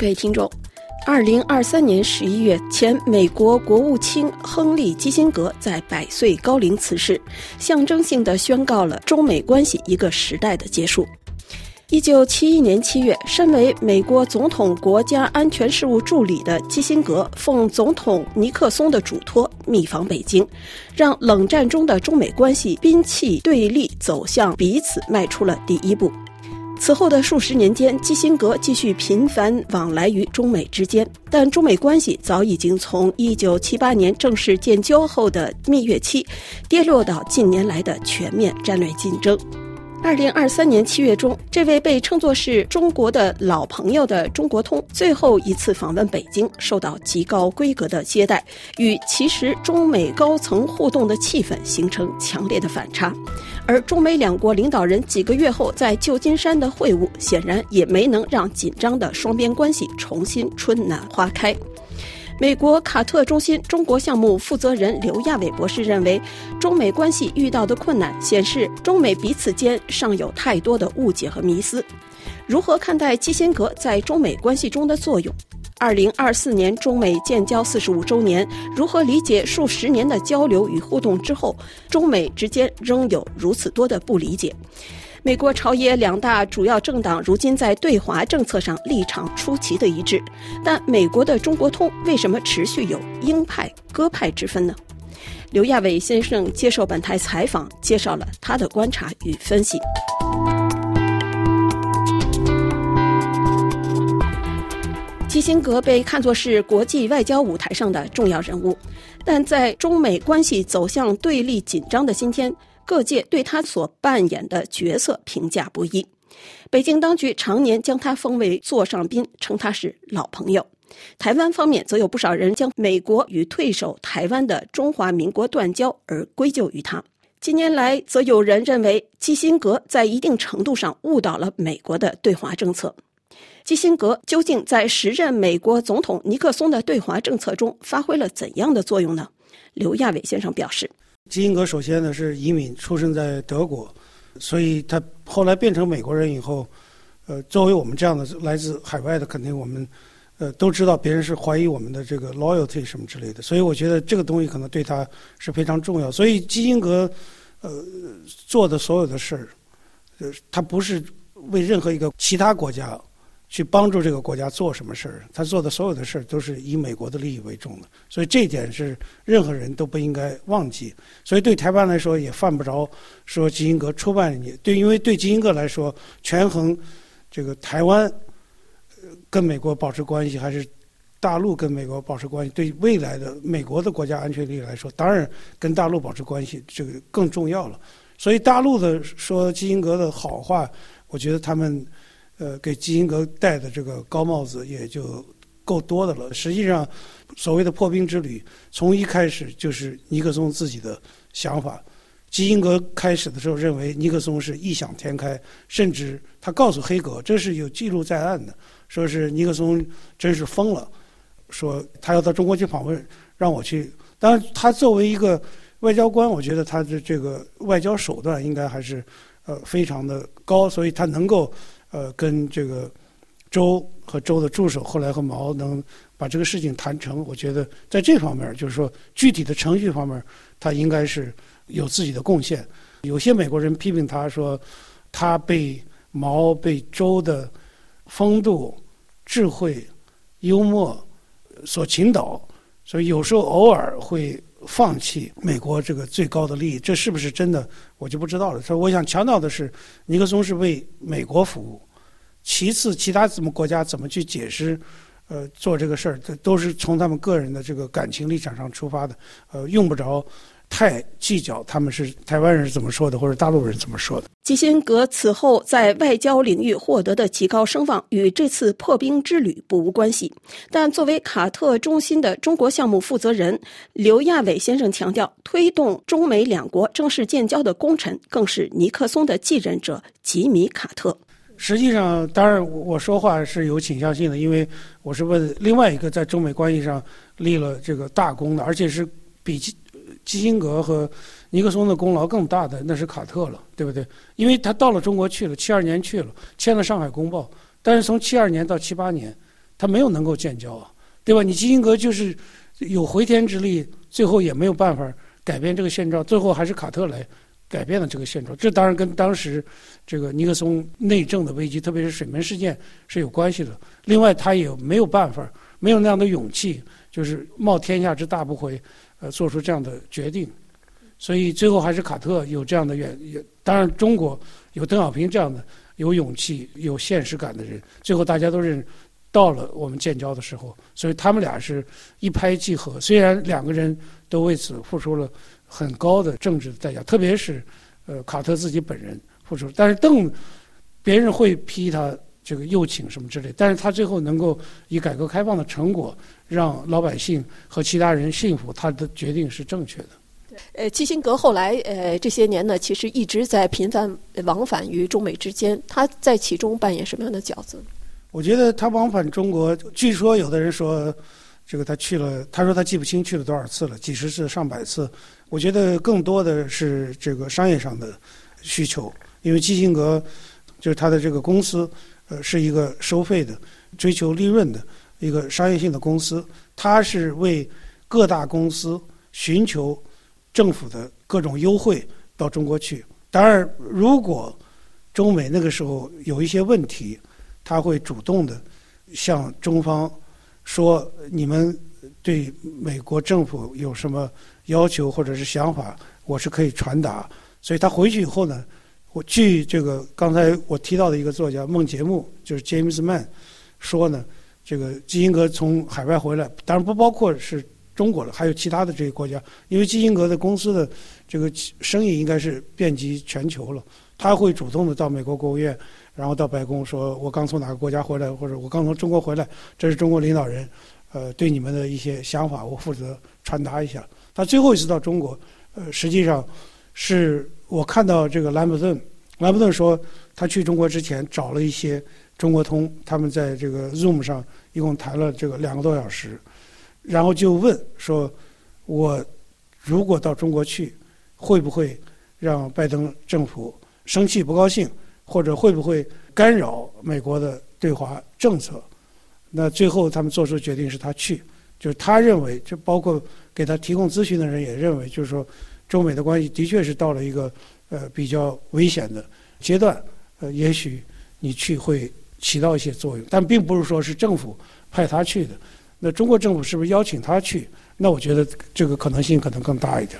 各位听众，二零二三年十一月，前美国国务卿亨利·基辛格在百岁高龄辞世，象征性的宣告了中美关系一个时代的结束。一九七一年七月，身为美国总统国家安全事务助理的基辛格，奉总统尼克松的嘱托，密访北京，让冷战中的中美关系兵器对立走向彼此迈出了第一步。此后的数十年间，基辛格继续频繁往来于中美之间，但中美关系早已经从1978年正式建交后的蜜月期，跌落到近年来的全面战略竞争。二零二三年七月中，这位被称作是中国的老朋友的中国通最后一次访问北京，受到极高规格的接待，与其实中美高层互动的气氛形成强烈的反差。而中美两国领导人几个月后在旧金山的会晤，显然也没能让紧张的双边关系重新春暖花开。美国卡特中心中国项目负责人刘亚伟博士认为，中美关系遇到的困难显示中美彼此间尚有太多的误解和迷思。如何看待基辛格在中美关系中的作用？二零二四年中美建交四十五周年，如何理解数十年的交流与互动之后，中美之间仍有如此多的不理解？美国朝野两大主要政党如今在对华政策上立场出奇的一致，但美国的中国通为什么持续有鹰派鸽派之分呢？刘亚伟先生接受本台采访，介绍了他的观察与分析。基辛格被看作是国际外交舞台上的重要人物，但在中美关系走向对立紧张的今天。各界对他所扮演的角色评价不一，北京当局常年将他封为座上宾，称他是老朋友。台湾方面则有不少人将美国与退守台湾的中华民国断交而归咎于他。近年来，则有人认为基辛格在一定程度上误导了美国的对华政策。基辛格究竟在时任美国总统尼克松的对华政策中发挥了怎样的作用呢？刘亚伟先生表示。基辛格首先呢是移民，出生在德国，所以他后来变成美国人以后，呃，作为我们这样的来自海外的，肯定我们，呃，都知道别人是怀疑我们的这个 loyalty 什么之类的，所以我觉得这个东西可能对他是非常重要。所以基辛格，呃，做的所有的事儿，呃，他不是为任何一个其他国家。去帮助这个国家做什么事儿，他做的所有的事儿都是以美国的利益为重的，所以这一点是任何人都不应该忘记。所以对台湾来说也犯不着说基辛格出卖你，对，因为对基辛格来说，权衡这个台湾跟美国保持关系，还是大陆跟美国保持关系，对未来的美国的国家安全利益来说，当然跟大陆保持关系这个更重要了。所以大陆的说基辛格的好话，我觉得他们。呃，给基辛格戴的这个高帽子也就够多的了。实际上，所谓的破冰之旅，从一开始就是尼克松自己的想法。基辛格开始的时候认为尼克松是异想天开，甚至他告诉黑格，这是有记录在案的，说是尼克松真是疯了，说他要到中国去访问，让我去。当然，他作为一个外交官，我觉得他的这个外交手段应该还是呃非常的高，所以他能够。呃，跟这个周和周的助手，后来和毛能把这个事情谈成，我觉得在这方面，就是说具体的程序方面，他应该是有自己的贡献。有些美国人批评他说，他被毛被周的风度、智慧、幽默所倾倒，所以有时候偶尔会放弃美国这个最高的利益。这是不是真的？我就不知道了。所以我想强调的是，尼克松是为美国服务。其次，其他什么国家怎么去解释，呃，做这个事儿，这都是从他们个人的这个感情立场上出发的，呃，用不着太计较他们是台湾人是怎么说的，或者大陆人怎么说的。基辛格此后在外交领域获得的极高声望与这次破冰之旅不无关系，但作为卡特中心的中国项目负责人刘亚伟先生强调，推动中美两国正式建交的功臣更是尼克松的继任者吉米卡特。实际上，当然我说话是有倾向性的，因为我是问另外一个在中美关系上立了这个大功的，而且是比基辛格和尼克松的功劳更大的，那是卡特了，对不对？因为他到了中国去了，七二年去了，签了《上海公报》，但是从七二年到七八年，他没有能够建交啊，对吧？你基辛格就是有回天之力，最后也没有办法改变这个现状，最后还是卡特来改变了这个现状。这当然跟当时这个尼克松内政的危机，特别是水门事件是有关系的。另外，他也没有办法，没有那样的勇气，就是冒天下之大不韪，呃，做出这样的决定。所以最后还是卡特有这样的远，当然中国有邓小平这样的有勇气、有现实感的人。最后大家都认，到了我们建交的时候，所以他们俩是一拍即合。虽然两个人都为此付出了很高的政治代价，特别是呃卡特自己本人付出，但是邓别人会批他这个右倾什么之类，但是他最后能够以改革开放的成果让老百姓和其他人信服，他的决定是正确的。呃，基辛格后来呃这些年呢，其实一直在频繁往返于中美之间。他在其中扮演什么样的角色？我觉得他往返中国，据说有的人说，这个他去了，他说他记不清去了多少次了，几十次、上百次。我觉得更多的是这个商业上的需求，因为基辛格就是他的这个公司，呃，是一个收费的、追求利润的一个商业性的公司，他是为各大公司寻求。政府的各种优惠到中国去。当然，如果中美那个时候有一些问题，他会主动的向中方说：“你们对美国政府有什么要求或者是想法，我是可以传达。”所以他回去以后呢，我据这个刚才我提到的一个作家孟杰木，就是 James Mann 说呢，这个基辛格从海外回来，当然不包括是。中国了，还有其他的这些国家，因为基辛格的公司的这个生意应该是遍及全球了，他会主动的到美国国务院，然后到白宫说：“我刚从哪个国家回来，或者我刚从中国回来，这是中国领导人，呃，对你们的一些想法，我负责传达一下。”他最后一次到中国，呃，实际上是我看到这个兰普顿，兰普顿说他去中国之前找了一些中国通，他们在这个 Zoom 上一共谈了这个两个多小时。然后就问说：“我如果到中国去，会不会让拜登政府生气不高兴，或者会不会干扰美国的对华政策？”那最后他们做出决定是他去，就是他认为，就包括给他提供咨询的人也认为，就是说中美的关系的确是到了一个呃比较危险的阶段，呃，也许你去会起到一些作用，但并不是说是政府派他去的。那中国政府是不是邀请他去？那我觉得这个可能性可能更大一点。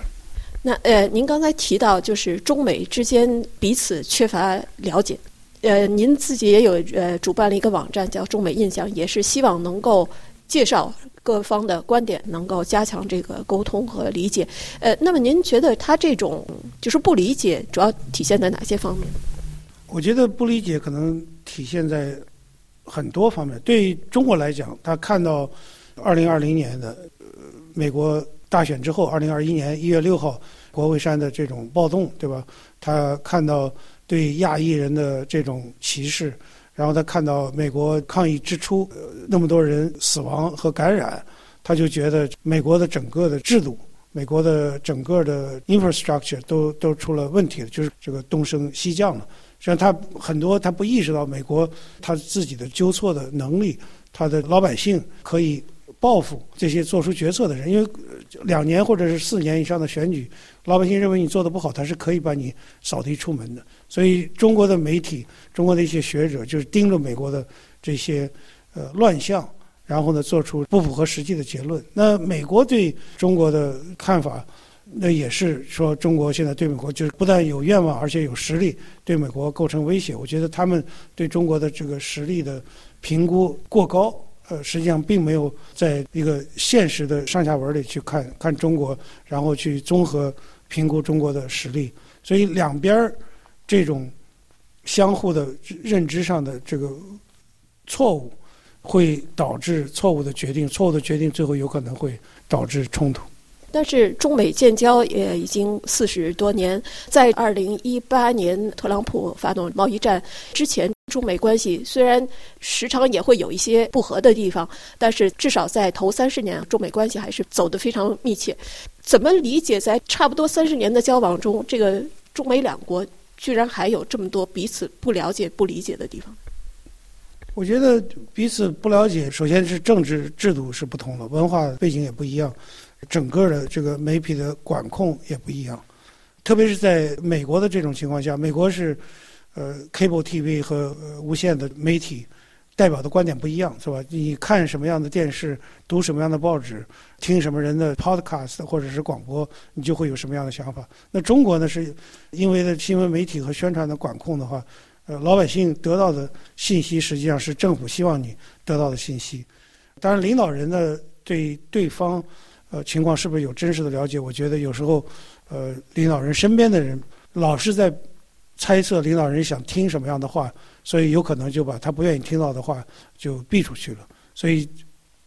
那呃，您刚才提到就是中美之间彼此缺乏了解，呃，您自己也有呃主办了一个网站叫中美印象，也是希望能够介绍各方的观点，能够加强这个沟通和理解。呃，那么您觉得他这种就是不理解，主要体现在哪些方面？我觉得不理解可能体现在。很多方面，对中国来讲，他看到二零二零年的美国大选之后，二零二一年一月六号国会山的这种暴动，对吧？他看到对亚裔人的这种歧视，然后他看到美国抗疫之初那么多人死亡和感染，他就觉得美国的整个的制度，美国的整个的 infrastructure 都都出了问题了，就是这个东升西降了。实际上，他很多他不意识到美国他自己的纠错的能力，他的老百姓可以报复这些做出决策的人，因为两年或者是四年以上的选举，老百姓认为你做的不好，他是可以把你扫地出门的。所以，中国的媒体、中国的一些学者就是盯着美国的这些呃乱象，然后呢做出不符合实际的结论。那美国对中国的看法？那也是说，中国现在对美国就是不但有愿望，而且有实力对美国构成威胁。我觉得他们对中国的这个实力的评估过高，呃，实际上并没有在一个现实的上下文里去看看中国，然后去综合评估中国的实力。所以两边儿这种相互的认知上的这个错误，会导致错误的决定，错误的决定最后有可能会导致冲突。但是中美建交也已经四十多年，在二零一八年特朗普发动贸易战之前，中美关系虽然时常也会有一些不和的地方，但是至少在头三十年，中美关系还是走得非常密切。怎么理解在差不多三十年的交往中，这个中美两国居然还有这么多彼此不了解、不理解的地方？我觉得彼此不了解，首先是政治制度是不同的，文化背景也不一样，整个的这个媒体的管控也不一样。特别是在美国的这种情况下，美国是呃 cable TV 和无线的媒体。代表的观点不一样，是吧？你看什么样的电视，读什么样的报纸，听什么人的 podcast 或者是广播，你就会有什么样的想法。那中国呢，是因为的新闻媒体和宣传的管控的话，呃，老百姓得到的信息实际上是政府希望你得到的信息。当然，领导人呢对对方呃情况是不是有真实的了解？我觉得有时候，呃，领导人身边的人老是在猜测领导人想听什么样的话。所以有可能就把他不愿意听到的话就避出去了。所以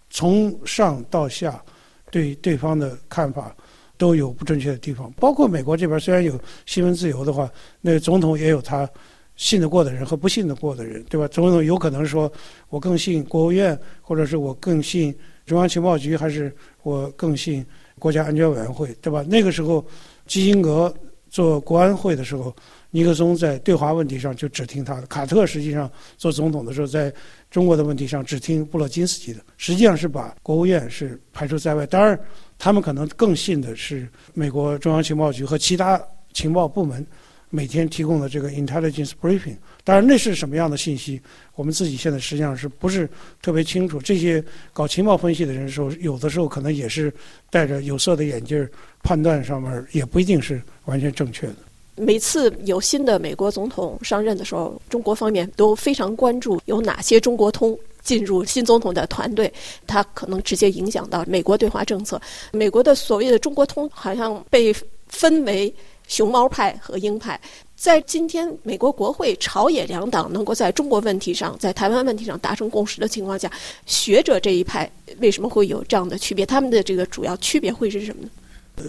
从上到下对对方的看法都有不正确的地方。包括美国这边虽然有新闻自由的话，那总统也有他信得过的人和不信得过的人，对吧？总统有可能说我更信国务院，或者是我更信中央情报局，还是我更信国家安全委员会，对吧？那个时候基辛格做国安会的时候。尼克松在对华问题上就只听他的，卡特实际上做总统的时候，在中国的问题上只听布洛金斯基的，实际上是把国务院是排除在外。当然，他们可能更信的是美国中央情报局和其他情报部门每天提供的这个 intelligence briefing。当然，那是什么样的信息，我们自己现在实际上是不是特别清楚？这些搞情报分析的人说，有的时候可能也是戴着有色的眼镜，判断上面也不一定是完全正确的。每次有新的美国总统上任的时候，中国方面都非常关注有哪些中国通进入新总统的团队，它可能直接影响到美国对华政策。美国的所谓的中国通好像被分为熊猫派和鹰派。在今天美国国会朝野两党能够在中国问题上、在台湾问题上达成共识的情况下，学者这一派为什么会有这样的区别？他们的这个主要区别会是什么呢？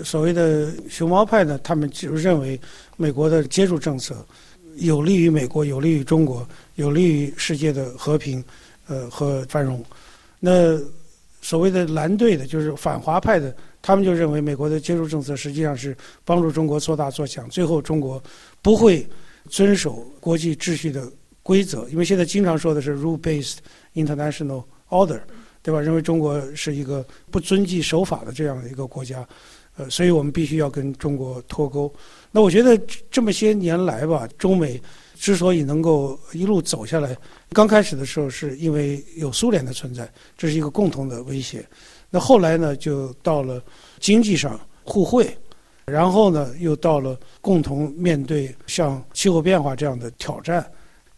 所谓的熊猫派呢，他们就认为美国的接触政策有利于美国，有利于中国，有利于世界的和平，呃和繁荣。那所谓的蓝队的，就是反华派的，他们就认为美国的接触政策实际上是帮助中国做大做强，最后中国不会遵守国际秩序的规则，因为现在经常说的是 rule-based international order，对吧？认为中国是一个不遵纪守法的这样的一个国家。呃，所以我们必须要跟中国脱钩。那我觉得这么些年来吧，中美之所以能够一路走下来，刚开始的时候是因为有苏联的存在，这是一个共同的威胁。那后来呢，就到了经济上互惠，然后呢，又到了共同面对像气候变化这样的挑战。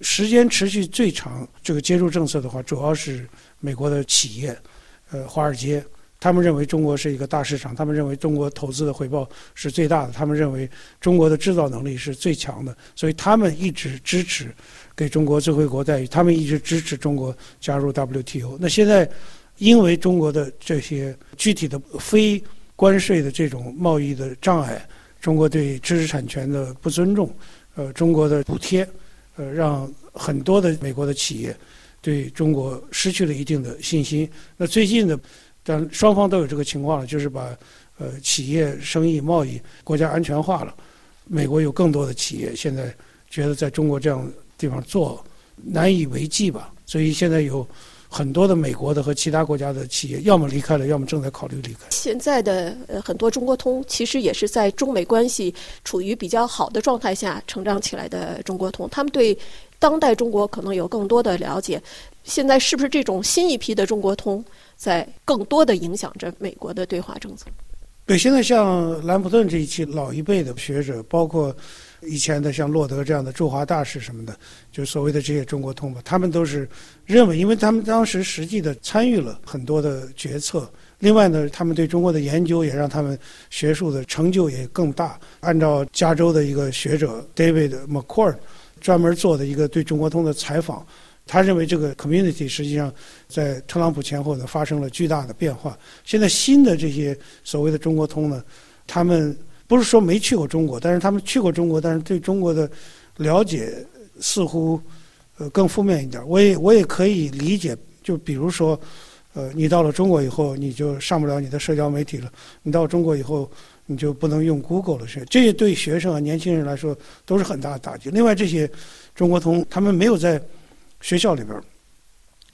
时间持续最长，这个接触政策的话，主要是美国的企业，呃，华尔街。他们认为中国是一个大市场，他们认为中国投资的回报是最大的，他们认为中国的制造能力是最强的，所以他们一直支持给中国最惠国待遇，他们一直支持中国加入 WTO。那现在因为中国的这些具体的非关税的这种贸易的障碍，中国对知识产权的不尊重，呃，中国的补贴，呃，让很多的美国的企业对中国失去了一定的信心。那最近的。但双方都有这个情况了，就是把呃企业生意贸易国家安全化了。美国有更多的企业现在觉得在中国这样地方做难以为继吧，所以现在有很多的美国的和其他国家的企业要么离开了，要么正在考虑离开。现在的呃很多中国通其实也是在中美关系处于比较好的状态下成长起来的中国通，他们对当代中国可能有更多的了解。现在是不是这种新一批的中国通？在更多的影响着美国的对华政策。对，现在像兰普顿这一期老一辈的学者，包括以前的像洛德这样的驻华大使什么的，就所谓的这些中国通吧，他们都是认为，因为他们当时实际的参与了很多的决策。另外呢，他们对中国的研究也让他们学术的成就也更大。按照加州的一个学者 David McCord 专门做的一个对中国通的采访。他认为这个 community 实际上在特朗普前后呢发生了巨大的变化。现在新的这些所谓的中国通呢，他们不是说没去过中国，但是他们去过中国，但是对中国的了解似乎呃更负面一点。我也我也可以理解，就比如说，呃，你到了中国以后，你就上不了你的社交媒体了；你到中国以后，你就不能用 Google 了。这些对学生啊、年轻人来说都是很大的打击。另外，这些中国通他们没有在学校里边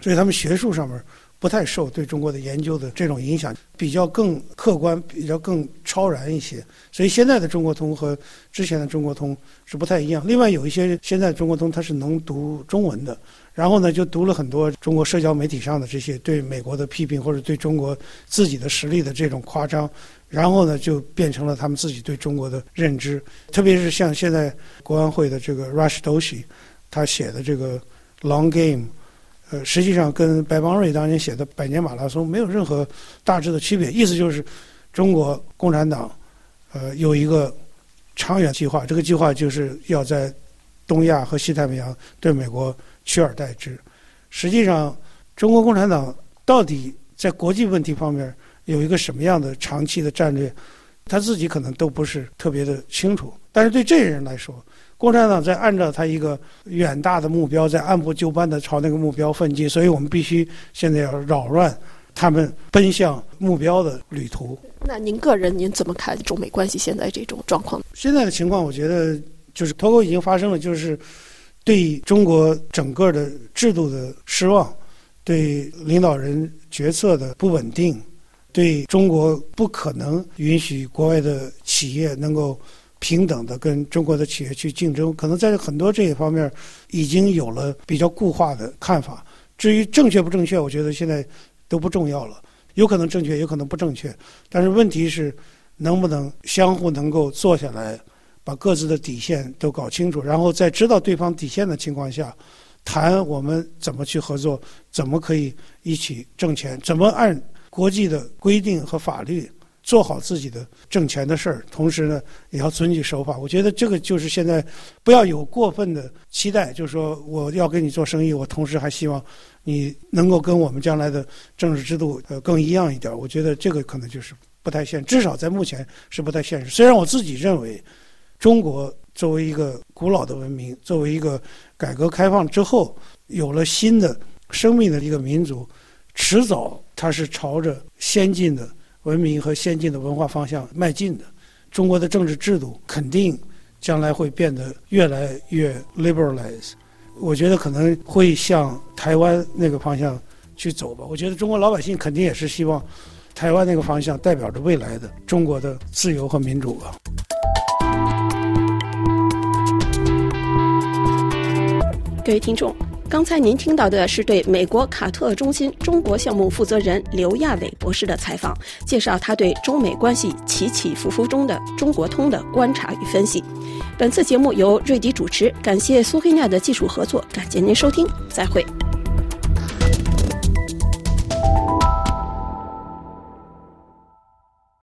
所以他们学术上面不太受对中国的研究的这种影响，比较更客观，比较更超然一些。所以现在的中国通和之前的中国通是不太一样。另外有一些现在中国通它是能读中文的，然后呢就读了很多中国社交媒体上的这些对美国的批评或者对中国自己的实力的这种夸张，然后呢就变成了他们自己对中国的认知。特别是像现在国安会的这个 Rush Doshi，他写的这个 Long Game。呃，实际上跟白邦瑞当年写的《百年马拉松》没有任何大致的区别。意思就是，中国共产党呃有一个长远计划，这个计划就是要在东亚和西太平洋对美国取而代之。实际上，中国共产党到底在国际问题方面有一个什么样的长期的战略，他自己可能都不是特别的清楚。但是对这些人来说，共产党在按照他一个远大的目标，在按部就班的朝那个目标奋进，所以我们必须现在要扰乱他们奔向目标的旅途。那您个人您怎么看中美关系现在这种状况？现在的情况，我觉得就是脱钩已经发生了，就是对中国整个的制度的失望，对领导人决策的不稳定，对中国不可能允许国外的企业能够。平等的跟中国的企业去竞争，可能在很多这一方面已经有了比较固化的看法。至于正确不正确，我觉得现在都不重要了。有可能正确，有可能不正确。但是问题是，能不能相互能够坐下来，把各自的底线都搞清楚，然后在知道对方底线的情况下，谈我们怎么去合作，怎么可以一起挣钱，怎么按国际的规定和法律。做好自己的挣钱的事儿，同时呢，也要遵纪守法。我觉得这个就是现在不要有过分的期待，就是说我要跟你做生意，我同时还希望你能够跟我们将来的政治制度呃更一样一点。我觉得这个可能就是不太现，至少在目前是不太现实。虽然我自己认为，中国作为一个古老的文明，作为一个改革开放之后有了新的生命的一个民族，迟早它是朝着先进的。文明和先进的文化方向迈进的，中国的政治制度肯定将来会变得越来越 liberalize。我觉得可能会向台湾那个方向去走吧。我觉得中国老百姓肯定也是希望台湾那个方向代表着未来的中国的自由和民主吧。各位听众。刚才您听到的是对美国卡特中心中国项目负责人刘亚伟博士的采访，介绍他对中美关系起起伏伏中的中国通的观察与分析。本次节目由瑞迪主持，感谢苏黑亚的技术合作，感谢您收听，再会。